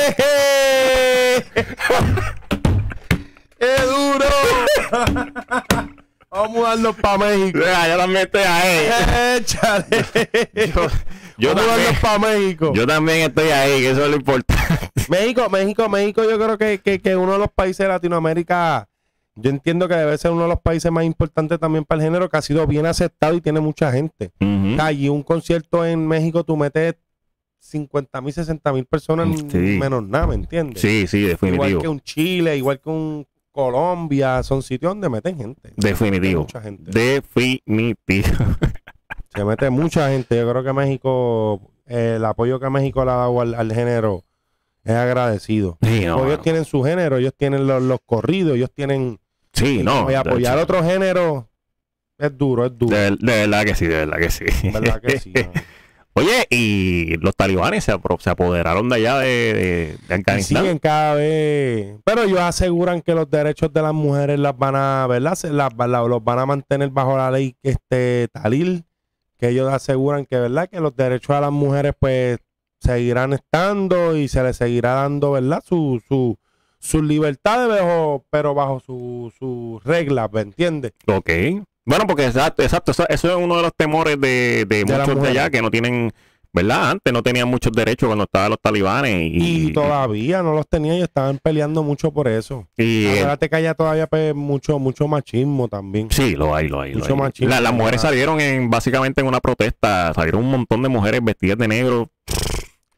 ¡Qué duro! Vamos a mudarnos para México. Yo también estoy ahí. Yo, yo Vamos a también, mudarnos para México. yo también estoy ahí, que eso es lo importante. México, México, México, yo creo que, que, que uno de los países de Latinoamérica, yo entiendo que debe ser uno de los países más importantes también para el género, que ha sido bien aceptado y tiene mucha gente. Ujú. Allí un concierto en México, tú metes 50 mil, 60 mil personas Sí. menos nada, ¿me entiendes? Sí, sí, Igual definitivo. que un Chile, igual que un Colombia, son sitios donde meten gente. Definitivo. Mucha gente. Definitivo. Se mete mucha gente. Yo creo que México, eh, el apoyo que México le ha dado al, al género es agradecido. Sí, no, ellos no. tienen su género, ellos tienen los, los corridos, ellos tienen... Sí, no. y apoyar de, otro género es duro, es duro. de- de verdad que sí, de verdad que sí. ¿Verdad que sí? Oye, y los talibanes se, se apoderaron de allá de, de- de Afganistán. siguen cada vez. Pero ellos aseguran que los derechos de las mujeres las van a, ¿verdad? Se las, la- los van a mantener bajo la ley este Talil. Que ellos aseguran que, ¿verdad? Que los derechos a las mujeres, pues, seguirán estando y se les seguirá dando, ¿verdad? Su, su, sus libertades, pero bajo sus su reglas, ¿me entiendes? Ok. Bueno, porque exacto, exacto, eso, eso es uno de los temores de, de muchos de allá que no tienen, ¿verdad? Antes no tenían muchos derechos cuando estaban los talibanes. Y, Y todavía no los tenían y estaban peleando mucho por eso. y- Acuérdate que haya todavía pues, mucho, mucho machismo también. sí, lo hay, lo hay. lo Mucho hay. machismo. La- las mujeres salieron en, básicamente en una protesta, salieron un montón de mujeres vestidas de negro.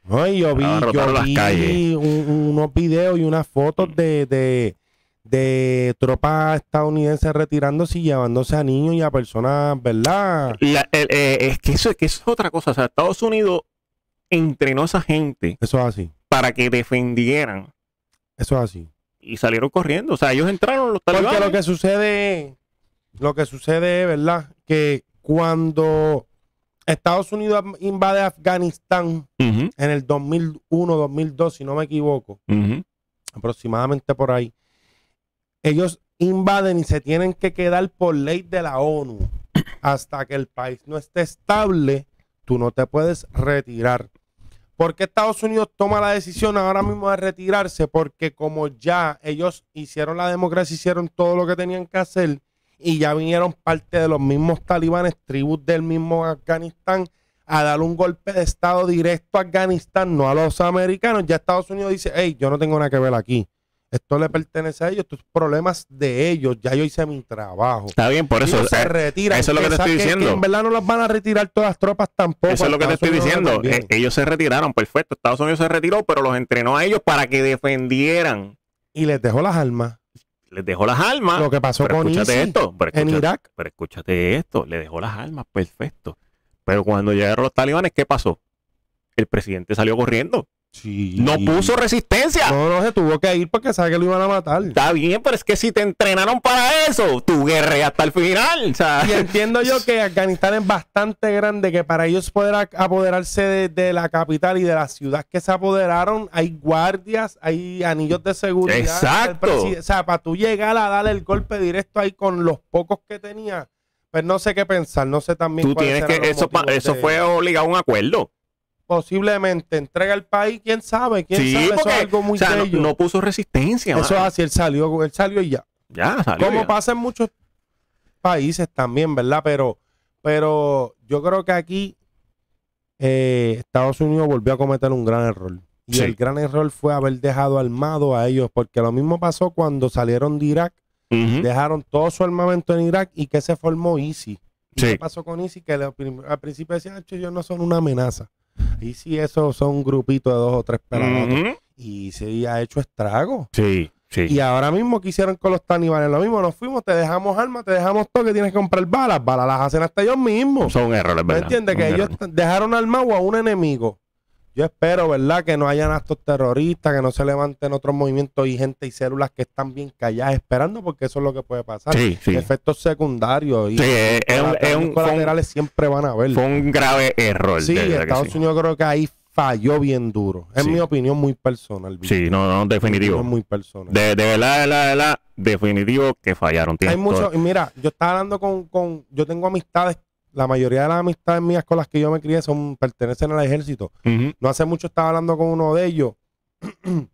No, y yo vi, yo las vi calles. un- un- unos videos y unas fotos de, de, de tropas estadounidenses retirándose y llevándose a niños y a personas, ¿verdad? La- el- eh, es que eso, que eso es otra cosa. O sea, Estados Unidos entrenó a esa gente Eso es así, para que defendieran eso es así. y salieron corriendo. O sea, ellos entraron los Porque talibanes. lo que sucede, lo que sucede es, ¿verdad? Que cuando Estados Unidos invade Afganistán Ujú, en el 2001, 2002, si no me equivoco, aproximadamente por ahí, ellos invaden y se tienen que quedar por ley de la ONU. Hasta que el país no esté estable, tú no te puedes retirar. ¿Por qué Estados Unidos toma la decisión ahora mismo de retirarse? Porque como ya ellos hicieron la democracia, hicieron todo lo que tenían que hacer y ya vinieron parte de los mismos talibanes, tribus del mismo Afganistán, a dar un golpe de Estado directo a Afganistán, no a los americanos. Ya Estados Unidos dice, hey, yo no tengo nada que ver aquí. Esto le pertenece a ellos, estos problemas de ellos. Ya yo hice mi trabajo. Está bien, por eso. Se eh, retiran. eso es lo que te estoy diciendo. que en verdad no las van a retirar todas las tropas tampoco. Eso es lo que te estoy Unidos diciendo. Eh, ellos se retiraron, perfecto. Estados Unidos se retiró, pero los entrenó a ellos para que defendieran. y les dejó las armas. Les dejó las armas. Lo que pasó pero con escúchate esto. Pero en escúchate, Irak. pero escúchate esto. Le dejó las armas, perfecto. Pero cuando llegaron los talibanes, ¿qué pasó? El presidente salió corriendo. Sí. No puso resistencia. No, no, se tuvo que ir porque sabe que lo iban a matar. Está bien, pero es que si te entrenaron para eso, tu guerra hasta el final. Y entiendo yo que Afganistán es bastante grande, que para ellos poder apoderarse de, de la capital y de la ciudad que se apoderaron, hay guardias, hay anillos de seguridad. Exacto. O sea, para tú llegar a darle el golpe directo ahí con los pocos que tenía, pues no sé qué pensar, no sé también tú tienes que. Eso, eso de- fue obligado a un acuerdo. Posiblemente entrega el país, quién sabe, quién Sí, sabe, eso es algo muy o sea, no, puso resistencia. Eso es así, él salió, él salió y ya. Ya, salió. Como ya. pasa en muchos países también, ¿verdad? Pero, pero yo creo que aquí eh, Estados Unidos volvió a cometer un gran error. Y Sí. el gran error fue haber dejado armado a ellos, porque lo mismo pasó cuando salieron de Irak, dejaron todo su armamento en Irak y que se formó ISIS. ¿Y Sí. qué pasó con ISIS? Que al principio decían, "Che, ellos no son una amenaza. Y si eso son un grupito de dos o tres pelagatos. Y se ha hecho estrago. Sí, sí. Y ahora mismo que hicieron con los talibanes, lo mismo, nos fuimos, te dejamos armas, te dejamos todo, que tienes que comprar balas, balas las hacen hasta ellos mismos. Son errores, ¿Me ¿verdad? entiendes? Son Que ellos errores. dejaron armado a un enemigo. Yo espero, ¿verdad? Que no hayan actos terroristas, que no se levanten otros movimientos y gente y células que están bien calladas esperando, porque eso es lo que puede pasar. Sí, sí. Efectos secundarios y Sí, es- es un- es un- colaterales siempre van a haber. Fue un grave error. Sí, Estados. Unidos creo que ahí falló bien duro. Es mi opinión muy personal. Sí, no, no, definitivo. muy personal. De, de verdad, de verdad, de verdad, definitivo que fallaron. Hay mucho, mira, yo estaba hablando con, con, yo tengo amistades, la mayoría de las amistades mías con las que yo me crié son, pertenecen al ejército. No hace mucho estaba hablando con uno de ellos que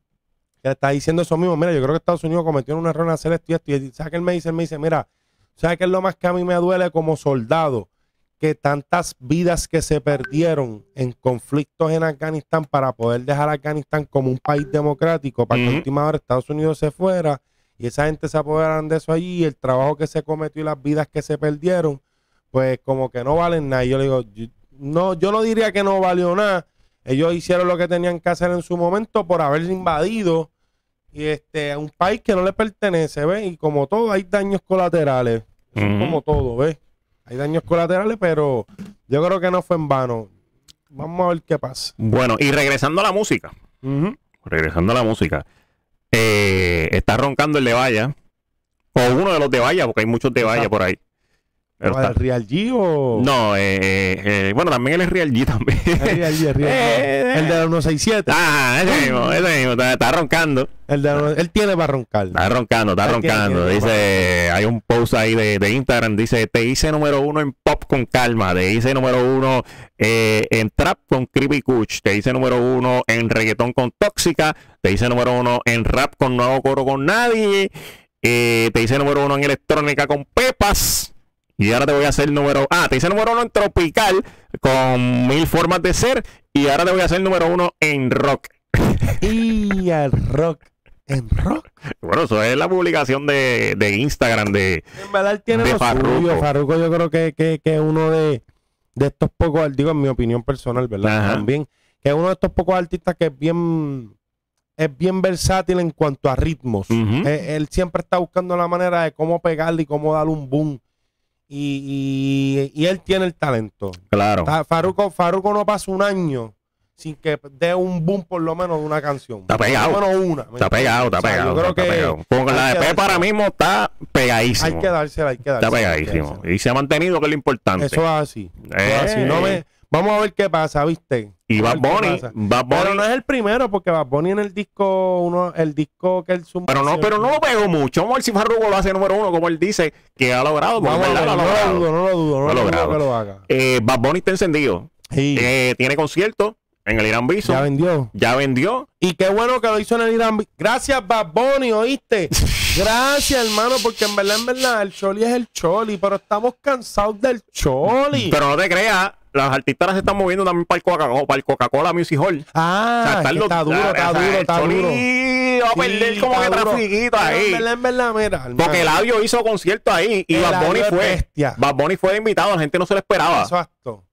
le está diciendo eso mismo. Mira, yo creo que Estados Unidos cometió un error en hacer esto y esto. Y ¿sabes qué él me dice? Él me dice, mira, ¿sabes qué es lo más que a mí me duele como soldado? Que tantas vidas que se perdieron en conflictos en Afganistán para poder dejar a Afganistán como un país democrático, para que última hora Estados Unidos se fuera y esa gente se apoderaran de eso allí el trabajo que se cometió y las vidas que se perdieron, pues como que no valen nada. Y yo le digo, yo- no, yo no diría que no valió nada. Ellos hicieron lo que tenían que hacer en su momento por haber invadido y este a un país que no le pertenece, ¿ves? Y como todo, hay daños colaterales. Como todo, ¿ves? Hay daños colaterales, pero yo creo que no fue en vano. Vamos a ver qué pasa. Bueno, y regresando a la música. Regresando a la música. eh, está roncando el de Valla. O uno de los de Valla, porque hay muchos de Valla por ahí. Pero ¿El está- Real G o...? No, eh, eh, eh, bueno, también él es Real G también. El Real G, el Real G. Eh, El de los 167. ah, ese mismo, ese mismo, está, está roncando. El de los- él tiene para roncar. Está roncando, está roncando. Dice, hay un post ahí de, de Instagram, dice, te hice número uno en pop con calma, te hice número uno eh, en trap con Creepy Kuch, te hice número uno en reggaetón con Tóxica, te hice número uno en rap con Nuevo Coro con Nadie, eh, te hice número uno en electrónica con Pepas. Y ahora te voy a hacer número. Ah, te hice número uno en Tropical con mil formas de ser. Y ahora te voy a hacer número uno en rock. Y el rock. En rock. Bueno, eso es la publicación de, de Instagram de, En verdad él tiene De lo Farruko. suyo. Farruko yo creo que, que, que es uno de, de estos pocos, digo en mi opinión personal, ¿verdad? Ajá. También, que es uno de estos pocos artistas que es bien, es bien versátil en cuanto a ritmos. Ujú. Eh, él siempre está buscando la manera de cómo pegarle y cómo darle un boom. Y, y- y él tiene el talento. Claro. Farruko, Farruko no pasa un año sin que dé un boom por lo menos de una canción. Está pegado. Por lo menos una. ¿me Está pegado, está O sea, pegado. Yo creo está que pegado. Con la de Pepa ahora mismo está pegadísimo. hay que dársela, hay que dársela. está pegadísimo. Y se ha mantenido, que es lo importante. Eso es así. Eso es así. Eh. No me- vamos a ver qué pasa, ¿viste? y Bad Bunny. Bad Pero Bunny- no es el primero, porque Bad Bunny en el disco, uno, el disco que él suma. pero no, pero no lo pegó mucho. Vamos a ver si Farruko lo hace número uno, como él dice que ha logrado. Vamos a en ver, verdad no lo dudo, no lo dudo, no Lo lo dudo logrado. que lo haga. Eh, Bad Bunny está encendido. Sí, Eh, tiene concierto en el Irán Bison. ya Ya, vendió. vendió. Y qué bueno que lo hizo en el Irán. Gracias, Bad Bunny, ¿oíste? Gracias, hermano, porque en verdad, en verdad, el Choli es el Choli, pero estamos cansados del Choli. Pero no te creas, las artistas se están moviendo también para el Coca-Cola, para el Coca-Cola Music Hall. ah, O sea, los- está duro, o sea, está duro, el está duro. Va a perder Sí, como que trafiquito ahí. En verdad, en verdad, mira, Porque hermano, Eladio hizo concierto ahí y Bad Bunny fue. bestia. Bad Bunny fue invitado, la gente no se lo esperaba. Exacto.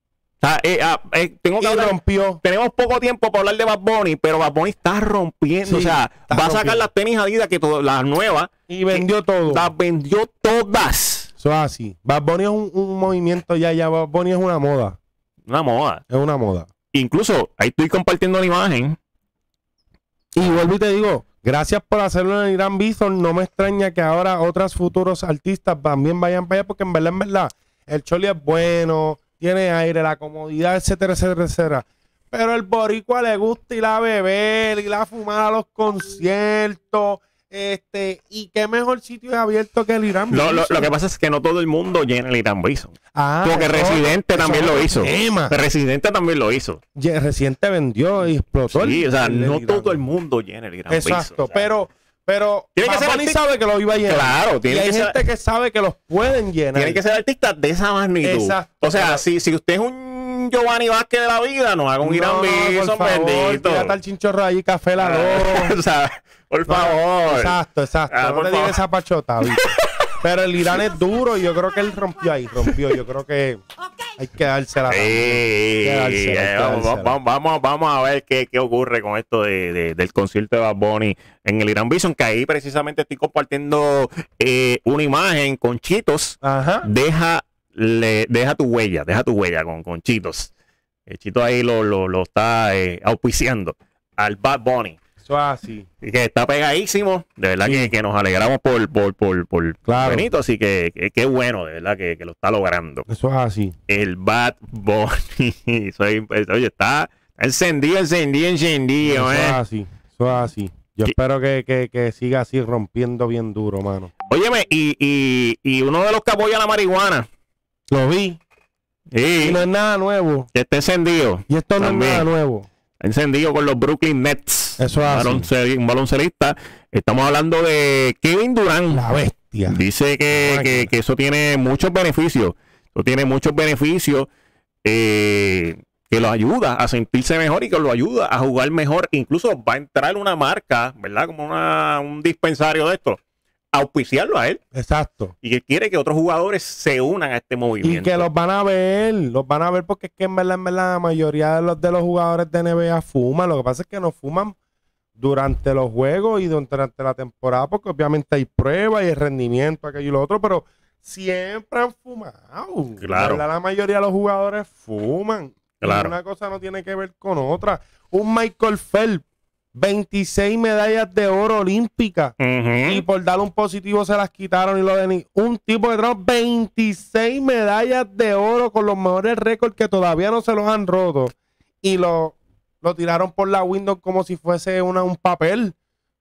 O sea, eh, ah, eh, tengo que Y hablar- rompió. Tenemos poco tiempo para hablar de Bad Bunny, pero Bad Bunny está rompiendo. Sí, o sea, va a sacar las tenis Adidas, que to- las nuevas, Y vendió todo. las vendió todas. Eso es así. Bad Bunny es un, un movimiento ya, ya Bad Bunny es una moda. Una moda. Es una moda. Incluso, ahí estoy compartiendo la imagen. Y vuelvo y te digo, gracias por hacerlo en Irán Bison. No me extraña que ahora otros futuros artistas también vayan para allá, porque en verdad, en verdad, el Choli es bueno, tiene aire, la comodidad, etcétera, etcétera, etcétera. Pero el boricua le gusta ir a beber, ir a fumar a los conciertos. Este, y qué mejor sitio es abierto que el Irán Lo, lo- Bison. lo que pasa es que no todo el mundo llena el Irán Bison. Ah, Porque eso- Residente eso también lo hizo. tema. Residente también lo hizo. Residente vendió y explotó. Sí, o sea, el- el no Irán. todo el mundo llena el Irán Bison. Exacto, o sea. pero, pero Tiene que ser Bunny arti- sabe que lo iba a llenar. Claro, y tiene hay que ser- gente que sabe que los pueden llenar. Tienen que ser artistas de esa magnitud. Exacto. O sea, si, si usted es un Giovanni Vázquez de la vida, no haga un Irán no, Bison, por favor, bendito. tírate al chinchorro ahí, café la dos. o sea, por favor. Exacto, exacto. Ah, no le digas esa pachota. Pero el Irán es duro y yo creo que él rompió ahí, rompió. Yo creo que hay que dársela. Sí, que dársela, hay que eh, vamos, dársela. vamos, vamos, vamos a ver qué, qué ocurre con esto de, de- del concierto de Bad Bunny en el Irán Bison, que ahí precisamente estoy compartiendo eh, una imagen con Chitos. Ajá. Deja, le, deja tu huella, deja tu huella con, con Chitos. El Chito ahí lo, lo, lo está eh, auspiciando al Bad Bunny. Eso es así. Y que está pegadísimo. De verdad que, que nos alegramos por, por, por, por Claro. Benito. Así que qué bueno, de verdad, que, que lo está logrando. Eso es así. El Bad Bunny. Soy, oye, está encendido, encendido, encendido, Eso es eh. así. Eso es así. Yo ¿Qué? espero que, que, que siga así rompiendo bien duro, mano. Óyeme, y, y, y uno de los que apoya la marihuana. Lo vi. Sí, Y no es nada nuevo. que está encendido. Y esto no es nada nuevo. encendido con los Brooklyn Nets. Eso es un baloncelista. Estamos hablando de Kevin Durant. La bestia. Dice que, que- que eso tiene muchos beneficios. Eso tiene muchos beneficios eh, que lo ayuda a sentirse mejor y que lo ayuda a jugar mejor. Incluso va a entrar una marca, ¿verdad? Como una- un dispensario de esto, auspiciarlo a él. Exacto. Y que quiere que otros jugadores se unan a este Y movimiento. que los van a ver, los van a ver porque es que en verdad, en verdad, la mayoría de los, de los jugadores de NBA fuman. Lo que pasa es que no fuman durante los juegos y durante la temporada, porque obviamente hay pruebas y el rendimiento, aquello y lo otro, pero siempre han fumado. Claro. En verdad, la mayoría de los jugadores fuman. Y Claro. Una cosa no tiene que ver con otra. Un Michael Phelps, 26 medallas de oro olímpicas. Y por darle un positivo se las quitaron y lo de un tipo que trajo 26 medallas de oro con los mejores récords que todavía no se los han roto. Y lo, lo tiraron por la window como si fuese una, un papel.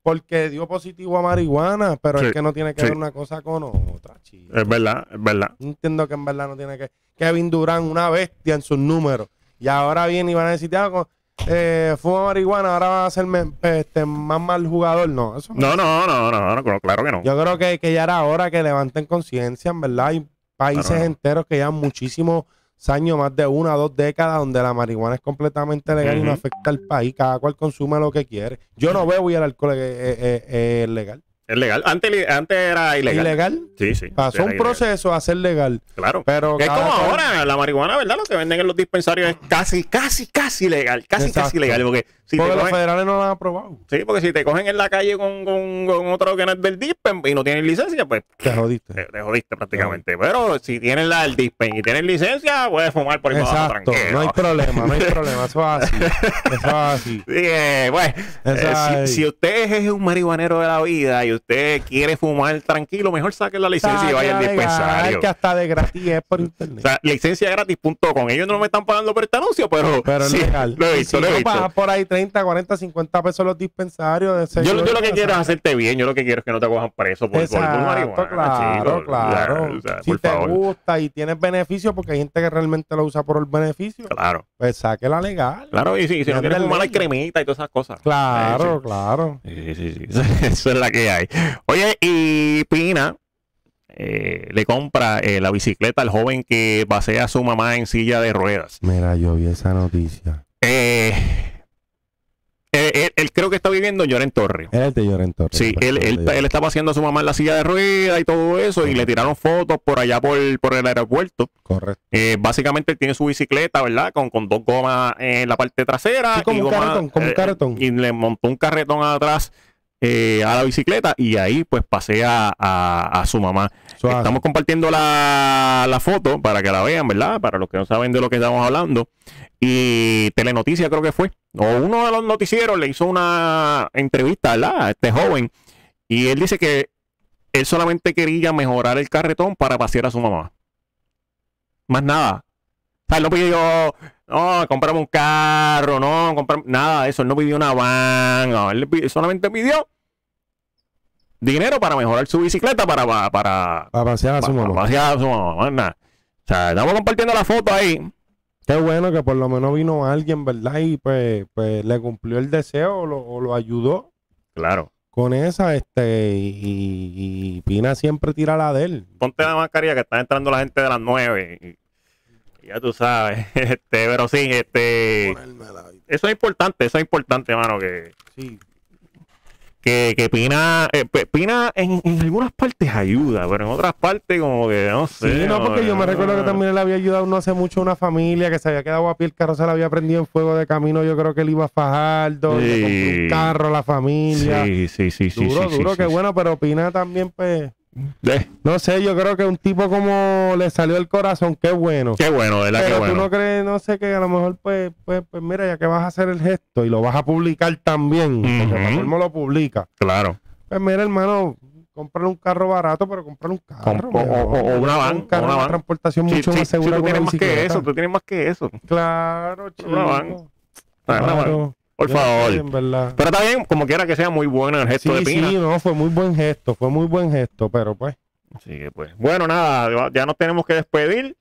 Porque dio positivo a marihuana. Pero Sí, es que no tiene que sí. ver una cosa con otra, chico. Es verdad, es verdad. Entiendo que en verdad no tiene que. Kevin Durant, una bestia en sus números. Y ahora viene y van a decir, ah, eh, fuma marihuana, ahora va a ser me- este, más mal jugador. No, eso No, no, no, no, no, claro que no. yo creo que, que ya era hora que levanten conciencia, en verdad. Hay países Claro, no. enteros que llevan muchísimos años, más de una o dos décadas, donde la marihuana es completamente legal y no Ujú. afecta al país. Cada cual consume lo que quiere. Yo no bebo y el alcohol es, es- es- es legal. Es legal. Antes, antes era ilegal. Ilegal. Sí, sí. Pasó un ilegal. proceso a ser legal. Claro. Pero Es como ahora, la marihuana, ¿verdad? Lo que venden en los dispensarios es casi, casi, casi legal. Casi, Exacto. casi legal. Porque si, Porque los federales no lo han aprobado. sí, porque si te cogen en la calle con, con, con otro que no es del dispen y no tienen licencia, pues Te jodiste. te, te jodiste prácticamente. Pero si tienes la del dispen y tienes licencia, puedes fumar por ahí abajo Exacto. tranquilo. No hay problema, no hay problema. Eso es así. Eso es así. Sí, eh, bueno, Eso eh, si, si usted es un marihuanero de la vida y usted quiere fumar tranquilo, mejor saque la licencia y vaya al dispensario. Que hasta de gratis es por O internet. sea, licenciagratis.com. Ellos no me están pagando por este anuncio, pero, Pero es sí, legal. lo he visto, si lo he no, visto. pagas por ahí 30, 40, 50 pesos los dispensarios. De Yo, yo lo que quiero es hacerte bien. Yo lo que quiero es que no te cojan preso por, por, por Exacto, marihuana. claro, chico. claro. O sea, si por te favor. gusta y tienes beneficio, porque hay gente que realmente lo usa por el beneficio, Claro, pues sáquela legal. claro. Y si, si no quieres fumar, hay cremita y todas esas cosas. Claro, Eh, claro. Sí, sí, sí. Eso es la que hay. Oye, y Pina eh, le compra eh, la bicicleta al joven que pasea a su mamá en silla de ruedas. Mira, yo vi esa noticia. Eh, eh, él, él creo que está viviendo en Lloren Torre. Él es de Llorento. Sí, él, él, él está paseando a su mamá en la silla de ruedas y todo eso, y le tiraron fotos por allá por, por el aeropuerto. Correcto. Eh, básicamente él tiene su bicicleta, ¿verdad? Con, con dos gomas en la parte trasera. Sí, como y un goma- carretón, como un eh, carretón. Y le montó un carretón atrás eh, a la bicicleta y ahí pues pasea a, a su mamá. Estamos compartiendo la, la foto para que la vean, ¿verdad? Para los que no saben de lo que estamos hablando. Y Telenoticia creo que fue. O uno de los noticieros le hizo una entrevista, ¿verdad? A este joven. Y él dice que él solamente quería mejorar el carretón para pasear a su mamá. Más nada. O sea, él no pidió, no, compramos un carro, no, compramos nada de eso. Él no pidió una van. no, él solamente pidió dinero para mejorar su bicicleta para, para, para, Para pasear a su para mamá. pasear a su mamá. nada. O sea, estamos compartiendo la foto ahí. Qué bueno que por lo menos vino alguien, ¿verdad? Y pues, pues le cumplió el deseo o lo, o lo ayudó Claro. con esa. este y, y Pina siempre tira la de él. Ponte la mascarilla que está entrando la gente de las nueve. Ya tú sabes. Este, pero sí, este. Eso es importante, eso es importante, mano, que, Sí. Que, que Pina, eh, Pina en, en algunas partes ayuda, pero en otras partes como que no sé. Sí, no, porque yo me no, recuerdo que también le había ayudado no hace mucho a una familia que se había quedado a pie, el carro se le había prendido en fuego de camino, yo creo que él iba a Fajardo, y le compró Sí. un carro a la familia. Sí, sí, sí, sí. duro, sí, duro, sí, qué sí. bueno, pero Pina también, pues, Eh, No sé, yo creo que un tipo como le salió el corazón, qué bueno. qué bueno, ¿verdad? Pero Qué tú bueno. no crees, no sé, que a lo mejor, pues, pues, pues mira, ya que vas a hacer el gesto y lo vas a publicar también, porque Ujú. para colmo lo publica. Claro. Pues mira, hermano, cómprale un carro barato, pero cómprale un carro. Com- o- mejor. o- o una van, Un carro una van. transportación Sí, mucho sí, más sí, segura tú tienes más que eso, tú tienes más que eso. Claro, chico. Una van. Claro. Por Yo no sé, favor. en. Pero está bien, como quiera que sea muy bueno el gesto de Pina. sí, no, fue muy buen gesto, fue muy buen gesto, pero pues. Así que pues, bueno, nada, ya nos tenemos que despedir.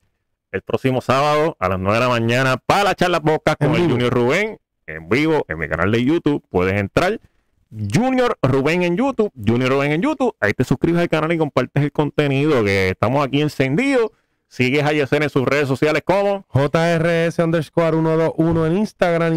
El próximo sábado a las 9 de la mañana para la charla podcast con el. Junior Rubén en vivo en mi canal de YouTube. Puedes entrar. Junior Rubén en YouTube, Junior Rubén en YouTube. Ahí te suscribes al canal y compartes el contenido que estamos aquí encendidos. Sigues a Yesenia en sus redes sociales como JRS underscore 121 en Instagram